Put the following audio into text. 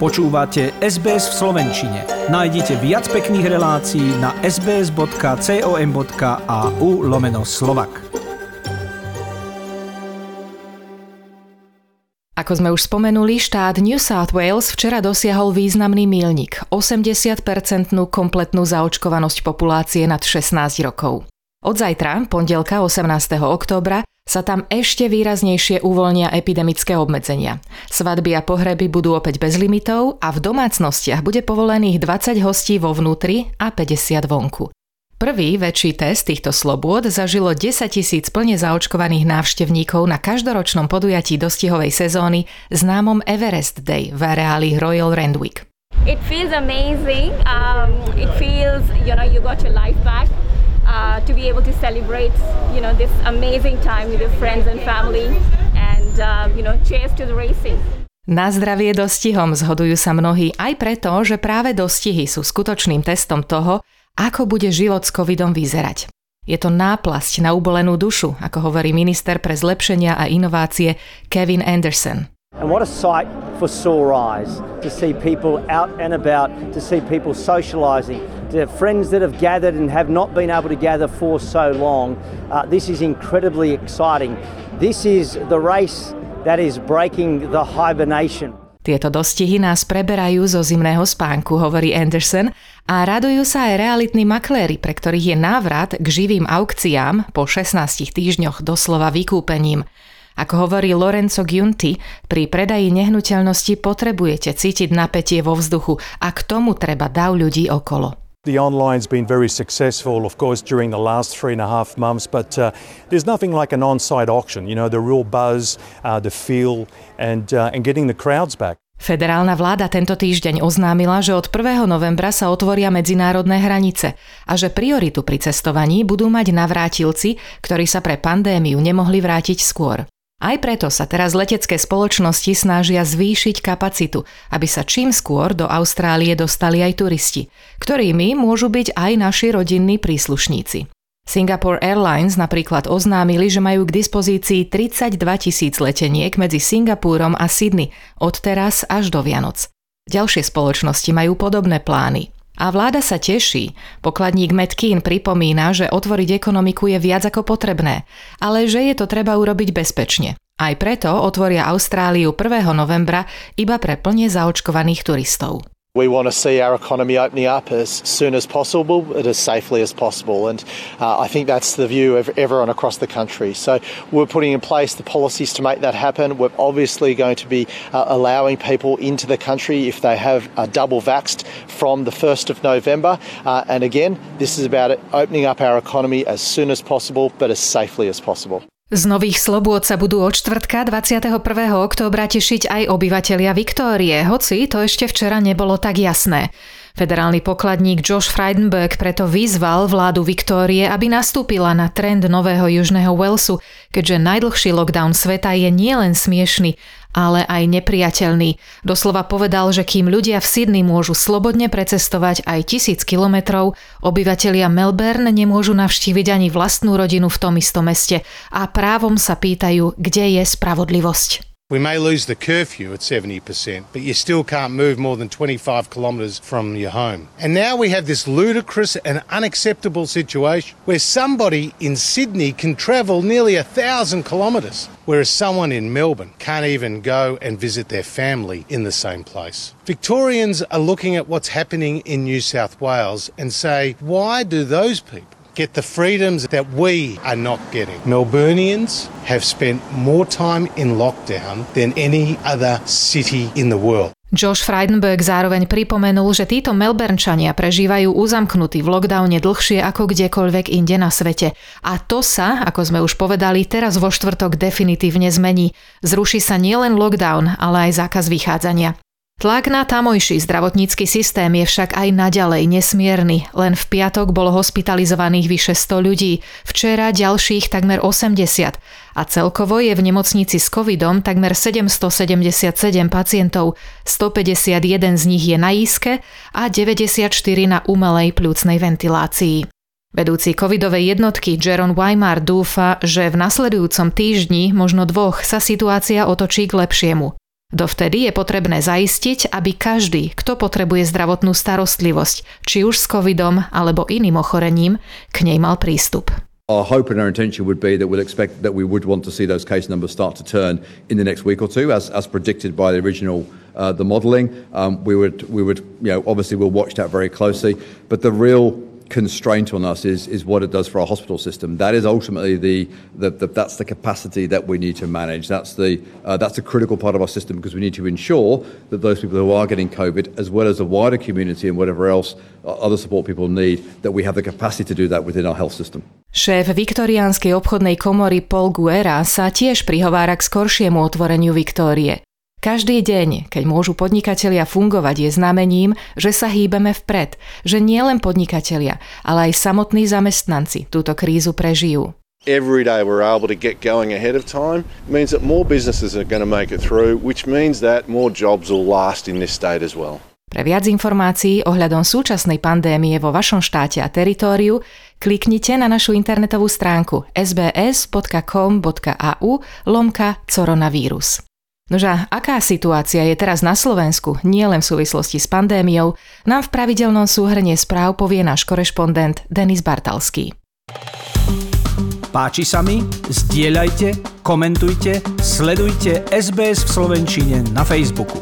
Počúvate SBS v Slovenčine. Nájdite viac pekných relácií na sbs.com.au lomeno slovak. Ako sme už spomenuli, štát New South Wales včera dosiahol významný mílnik – 80-percentnú kompletnú zaočkovanosť populácie nad 16 rokov. Od zajtra, pondelka 18. októbra, sa tam ešte výraznejšie uvoľnia epidemické obmedzenia. Svadby a pohreby budú opäť bez limitov a v domácnostiach bude povolených 20 hostí vo vnútri a 50 vonku. Prvý väčší test týchto slobôd zažilo 10 tisíc plne zaočkovaných návštevníkov na každoročnom podujatí dostihovej sezóny známom Everest Day v areáli Royal Randwick. It feels amazing. Um, it feels, you know, you got your life back uh, to be able to celebrate, you know, this amazing time with your friends and family, and uh, you know, cheers to the racing. Na zdravie dostihom zhodujú sa mnohí aj preto, že práve dostihy sú skutočným testom toho, ako bude život s covidom vyzerať. Je to náplasť na ubolenú dušu, ako hovorí minister pre zlepšenia a inovácie Kevin Anderson. And what a sight for sore eyes to see people out and about, to see people socialising, to friends that have gathered and have not been able to gather for so long. Uh, this is incredibly exciting. This is the race that is breaking the hibernation. Tieto dostihy nás preberajú zo zimného spánku, hovorí Anderson, a radujú sa aj realitní makléri, pre ktorých je návrat k živým aukciám po 16 týždňoch doslova vykúpením. Ako hovorí Lorenzo Giunti, pri predaji nehnuteľnosti potrebujete cítiť napätie vo vzduchu a k tomu treba dav ľudí okolo. The online's been very successful, of course, during the last three and a half months, but uh, there's nothing like an on site auction. You know, the real buzz, uh, the feel, and, uh, and getting the crowds back. Federálna vláda tento týždeň oznámila, že od 1. novembra sa otvoria medzinárodné hranice a že prioritu pri cestovaní budú mať navrátilci, ktorí sa pre pandémiu nemohli vrátiť skôr. Aj preto sa teraz letecké spoločnosti snažia zvýšiť kapacitu, aby sa čím skôr do Austrálie dostali aj turisti, ktorými môžu byť aj naši rodinní príslušníci. Singapore Airlines napríklad oznámili, že majú k dispozícii 32 tisíc leteniek medzi Singapúrom a Sydney od teraz až do Vianoc. Ďalšie spoločnosti majú podobné plány. A vláda sa teší. Pokladník Metkin pripomína, že otvoriť ekonomiku je viac ako potrebné, ale že je to treba urobiť bezpečne. Aj preto otvoria Austráliu 1. novembra iba pre plne zaočkovaných turistov. We want to see our economy opening up as soon as possible, but as safely as possible. And uh, I think that's the view of everyone across the country. So we're putting in place the policies to make that happen. We're obviously going to be uh, allowing people into the country if they have a double vaxed from the 1st of November. Uh, and again, this is about opening up our economy as soon as possible, but as safely as possible. Z nových slobôd sa budú od čtvrtka 21. októbra tešiť aj obyvatelia Viktórie, hoci to ešte včera nebolo tak jasné. Federálny pokladník Josh Frydenberg preto vyzval vládu Viktórie, aby nastúpila na trend nového Južného Walesu, keďže najdlhší lockdown sveta je nielen smiešný, ale aj nepriateľný. Doslova povedal, že kým ľudia v Sydney môžu slobodne precestovať aj tisíc kilometrov, obyvatelia Melbourne nemôžu navštíviť ani vlastnú rodinu v tom istom meste a právom sa pýtajú, kde je spravodlivosť. We may lose the curfew at 70%, but you still can't move more than 25 kilometres from your home. And now we have this ludicrous and unacceptable situation where somebody in Sydney can travel nearly a thousand kilometres, whereas someone in Melbourne can't even go and visit their family in the same place. Victorians are looking at what's happening in New South Wales and say, why do those people get the freedoms that we are not getting. Melburnians have spent more time in lockdown than any other city in the world. Josh Frydenberg zároveň pripomenul, že títo Melbournečania prežívajú uzamknutí v lockdowne dlhšie ako kdekoľvek inde na svete. A to sa, ako sme už povedali, teraz vo štvrtok definitívne zmení. Zruší sa nielen lockdown, ale aj zákaz vychádzania. Tlak na tamojší zdravotnícky systém je však aj naďalej nesmierny. Len v piatok bolo hospitalizovaných vyše 100 ľudí, včera ďalších takmer 80 a celkovo je v nemocnici s covidom takmer 777 pacientov, 151 z nich je na íske a 94 na umelej plúcnej ventilácii. Vedúci covidovej jednotky Jaron Weimar dúfa, že v nasledujúcom týždni, možno dvoch, sa situácia otočí k lepšiemu. Dovtedy je potrebné zaistiť, aby každý, kto potrebuje zdravotnú starostlivosť, či už s covidom alebo iným ochorením, k nej mal prístup. Our hope and our intention would be that we'll expect that we would want to see those case numbers start to turn in the next week or two, as, as predicted by the original uh, the modelling. Um, we would we would you know obviously we'll watch that very closely, but the real constraint on us is, is what it does for our hospital system. That is ultimately the, the, the that's the capacity that we need to manage. That's the uh, that's a critical part of our system because we need to ensure that those people who are getting COVID, as well as the wider community and whatever else uh, other support people need, that we have the capacity to do that within our health system. Šéf viktoriánskej obchodnej komory Paul Guerra sa tiež prihovára k skoršiemu otvoreniu Viktórie. Každý deň, keď môžu podnikatelia fungovať, je znamením, že sa hýbeme vpred, že nie len podnikatelia, ale aj samotní zamestnanci túto krízu prežijú. Every day we're able to get going ahead of time means that more businesses are going to make it through, which means that more jobs will last in this state as well. Pre viac informácií ohľadom súčasnej pandémie vo vašom štáte a teritóriu kliknite na našu internetovú stránku sbs.com.au lomka coronavírus. Nože aká situácia je teraz na Slovensku, nie len v súvislosti s pandémiou, nám v pravidelnom súhrne správ povie náš korešpondent Denis Bartalský. Páči sa mi? Zdieľajte, komentujte, sledujte SBS v Slovenčine na Facebooku.